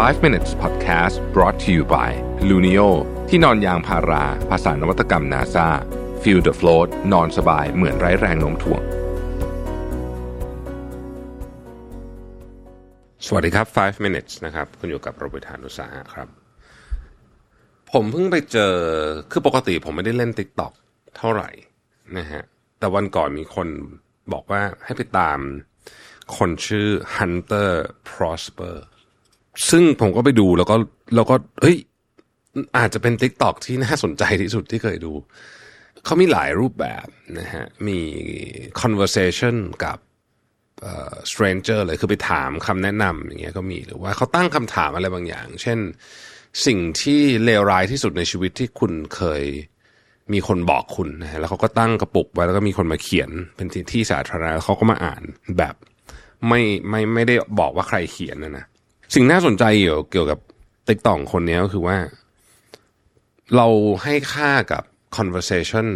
5 minutes podcast brought to you by Luno ที่นอนยางพารา ภาษานวัตกรรม NASA feel the float นอนสบายเหมือนไร้แรงโน้มถ่วง สวัสดีครับ 5 minutes นะครับ คุณอยู่กับโรเบิร์ตานุสาหะครับ ผมเพิ่งไปเจอ คือปกติผมไม่ได้เล่น TikTok เท่าไหร่นะฮะ แต่วันก่อนมีคนบอกว่าให้ไปตามคนชื่อ Hunter Prosper ซึ่งผมก็ไปดูแล้วก็แล้วก็เฮ้ยอาจจะเป็น TikTok ที่น่าสนใจที่สุดที่เคยดู เขามีหลายรูปแบบนะฮะ มี conversation กับ stranger เลยคือไปถามคำแนะนำอย่างเงี้ยก็มีหรือว่าเขาตั้งคำถามอะไรบางอย่าง เช่นสิ่งที่เลวร้ายที่สุดในชีวิตที่คุณเคยมีคนบอกคุณนะฮะแล้วเขาก็ตั้งกระปุกไว้แล้วก็มีคนมาเขียนเป็นที่สาธารณะแล้วเขาก็มาอ่านแบบไม่ไม่ไม่ได้บอกว่าใครเขียนนะนะ สิ่งน่าสนใจเกี่ยวเกี่ยวกับติ๊กต่องคนนี้ก็คือว่า เราให้ค่ากับ conversation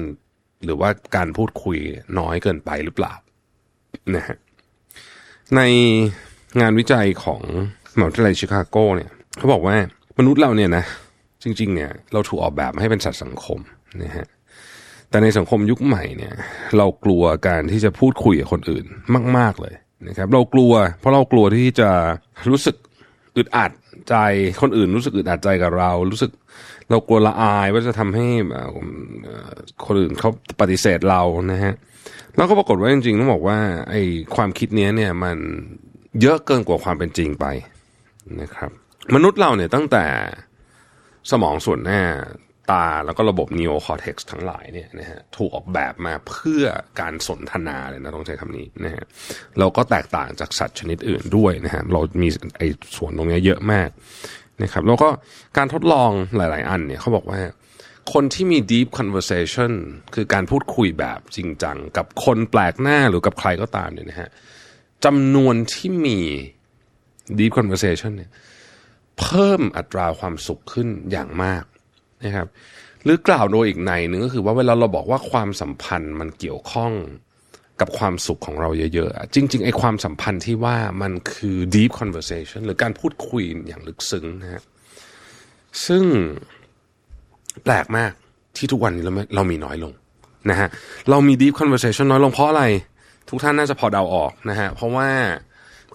หรือว่าการพูดคุยน้อยเกินไปหรือเปล่านะฮะในงานวิจัยของมหาวิทยาลัยชิคาโกเนี่ยเขาบอกว่ามนุษย์เราเนี่ยนะจริง ๆ เนี่ยเราถูกออกแบบให้เป็นสัตว์สังคมนะฮะแต่ในสังคมยุคใหม่เนี่ย เรากลัวการที่จะพูดคุยกับคนอื่นมาก ๆเลยนะครับ เรากลัว เพราะเรากลัวที่จะรู้สึก อึดอัดใจคนอื่นรู้สึกอึดอัดใจกับเรา รู้สึกเรากลัวละอายว่าจะทำให้คนอื่นเขาปฏิเสธเรานะฮะแล้วก็ปรากฏว่าจริงๆต้องบอกว่าไอ้ความคิดนี้เนี่ยมันเยอะเกินกว่าความเป็นจริงไปนะครับ มนุษย์เราเนี่ยตั้งแต่สมองส่วนหน้า ตาแล้วก็ระบบ neocortex ทั้งหลายเนี่ยนะฮะถูกออกแบบมาเพื่อการสนทนาเลยนะต้องใช้คำนี้นะฮะเราก็แตกต่างจากสัตว์ชนิดอื่นด้วยนะฮะเรามีไอ้ส่วนตรงนี้เยอะมากนะครับแล้วก็การทดลองหลาย ๆ อันเนี่ยเขาบอกว่าคนที่มี deep conversation คือการพูดคุยแบบจริงจัง กับคนแปลกหน้าหรือกับใครก็ตามเนี่ยนะฮะจำนวนที่มี deep conversation เนี่ยเพิ่มอัตราความสุขขึ้นอย่างมาก นะครับ หรือกล่าวโดยอีกในหนึ่งก็คือว่าเวลาเราบอกว่าความสัมพันธ์มันเกี่ยวข้องกับความสุขของเราเยอะๆ จริงๆไอ้ความสัมพันธ์ที่ว่ามันคือ deep conversation หรือการพูดคุยอย่างลึกซึ้งนะฮะซึ่งแปลกมากที่ทุกวันนี้เราเรามีน้อยลงนะฮะเรามี deep conversation น้อยลงเพราะอะไร ทุกท่านน่าจะพอเดาออกนะฮะเพราะว่า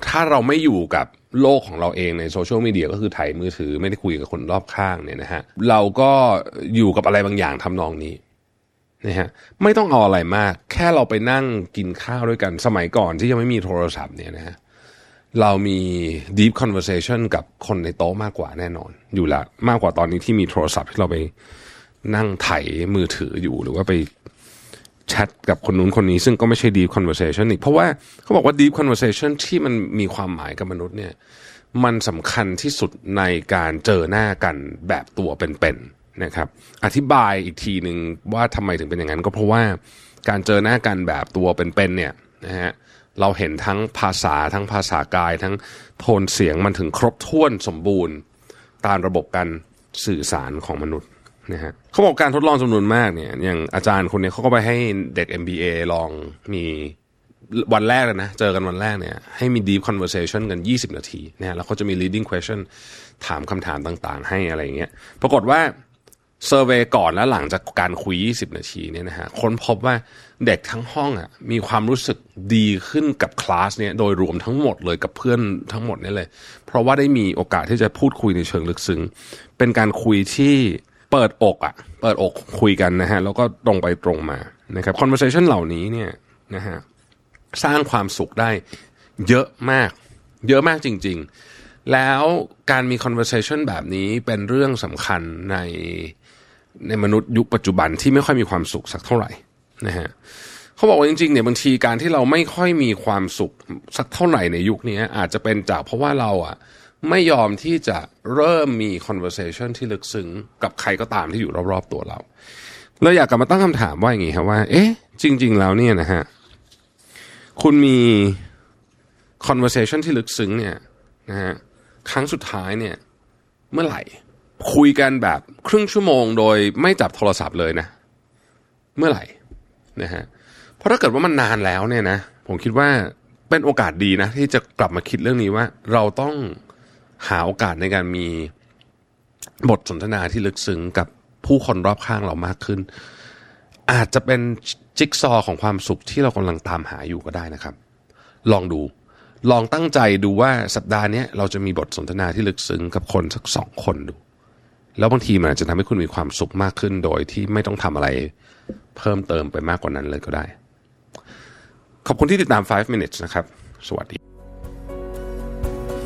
ถ้าเราไม่อยู่กับ โลกของเราเองในโซเชียลมีเดียก็คือถ่ายมือถือไม่ได้คุยกับคนรอบข้างเนี่ยนะฮะเราก็อยู่กับอะไรบางอย่างทำนองนี้นะฮะไม่ต้องเอาอะไรมาก แค่เราไปนั่งกินข้าวด้วยกันสมัยก่อนที่ยังไม่มีโทรศัพท์เนี่ยนะฮะเรามี deep conversation กับคนในโต๊ะมากกว่าแน่นอน อยู่ละมากกว่าตอนนี้ที่มีโทรศัพท์ที่เราไปนั่งไถมือถืออยู่หรือว่าไป แชทกับคนนู้นคนนี้ ซึ่งก็ไม่ใช่ deep conversation อีก เพราะว่าเขาบอกว่า deep conversation ที่มันมีความหมายกับมนุษย์เนี่ยมันสำคัญที่สุดในการเจอหน้ากันแบบตัวเป็นๆนะครับ อธิบายอีกทีหนึ่งว่าทำไมถึงเป็นอย่างนั้น ก็เพราะว่าการเจอหน้ากันแบบตัวเป็นๆเนี่ยนะฮะเราเห็นทั้งภาษาทั้งภาษากาย ทั้งโทนเสียงมันถึงครบถ้วนสมบูรณ์ ตามระบบการสื่อสารของมนุษย์ นะฮะเขาบอกการทดลองจำนวนมากเนี่ยอย่างอาจารย์คนนี้เขาก็ไปให้เด็ก MBA ลองมีวันแรกเลยนะ เจอกันวันแรกเนี่ยให้มี deep conversation กัน 20 นาทีนะแล้วเขาจะมี leading question ถามคำถามต่างๆ ให้อะไรอย่างเงี้ยปรากฏว่าเซอร์เวยก่อนและหลังจากการคุย 20 นาทีเนี่ยนะฮะค้นพบว่าเด็กทั้งห้องอะมีความรู้สึกดีขึ้นกับคลาสเนี่ยโดยรวมทั้งหมดเลยกับเพื่อนทั้งหมดนี่เลย เพราะว่าได้มีโอกาสที่จะพูดคุยในเชิงลึกซึ้ง เป็นการคุยที่ เปิดอกอะ่ะ เปิดอกคุยกันนะฮะ แล้วก็ตรงไปตรงมานะครับ conversation เหล่านี้เนี่ยนะฮะสร้างความสุขได้เยอะมาก เยอะมากจริง ๆ แล้วการมี conversation แบบนี้เป็นเรื่องสำคัญในในมนุษย์ยุคปัจจุบันที่ไม่ค่อยมีความสุขสักเท่าไหร่นะฮะเขาบอกว่าจริงๆเนี่ยบางทีการที่เราไม่ค่อยมีความสุขสักเท่าไหร่ในยุคนี้อาจจะเป็นจากเพราะว่าเราอะ ไม่ยอมที่จะเริ่มมี conversation ที่ลึกซึ้งกับใครก็ตามที่อยู่รอบๆตัวเรา เราอยากกลับมาตั้งคำถามว่าอย่างนี้ครับว่า เอ๊ะ จริง ๆ แล้วเนี่ยนะฮะ คุณมี conversation ที่ลึกซึ้งเนี่ยนะฮะ ครั้งสุดท้ายเนี่ย เมื่อไหร่ คุยกันแบบครึ่งชั่วโมงโดยไม่จับโทรศัพท์เลยนะ เมื่อไหร่นะฮะ เพราะถ้าเกิดว่ามันนานแล้วเนี่ยนะ ผมคิดว่าเป็นโอกาสดีนะ ที่จะกลับมาคิดเรื่องนี้ว่า เราต้อง หาโอกาสในการมีบทสนทนาที่ลึกซึ้งกับผู้คนรอบข้างเรามากขึ้น อาจจะเป็นจิ๊กซอของความสุขที่เรากำลังตามหาอยู่ก็ได้นะครับ ลองดูลองตั้งใจดูว่าสัปดาห์นี้เราจะมีบทสนทนาที่ลึกซึ้งกับคนสักสองคนดู แล้วบางทีมันอาจจะทำให้คุณมีความสุขมากขึ้นโดยที่ไม่ต้องทำอะไรเพิ่มเติมไปมากกว่านั้นเลยก็ได้ ขอบคุณที่ติดตาม 5 minutes นะครับ สวัสดี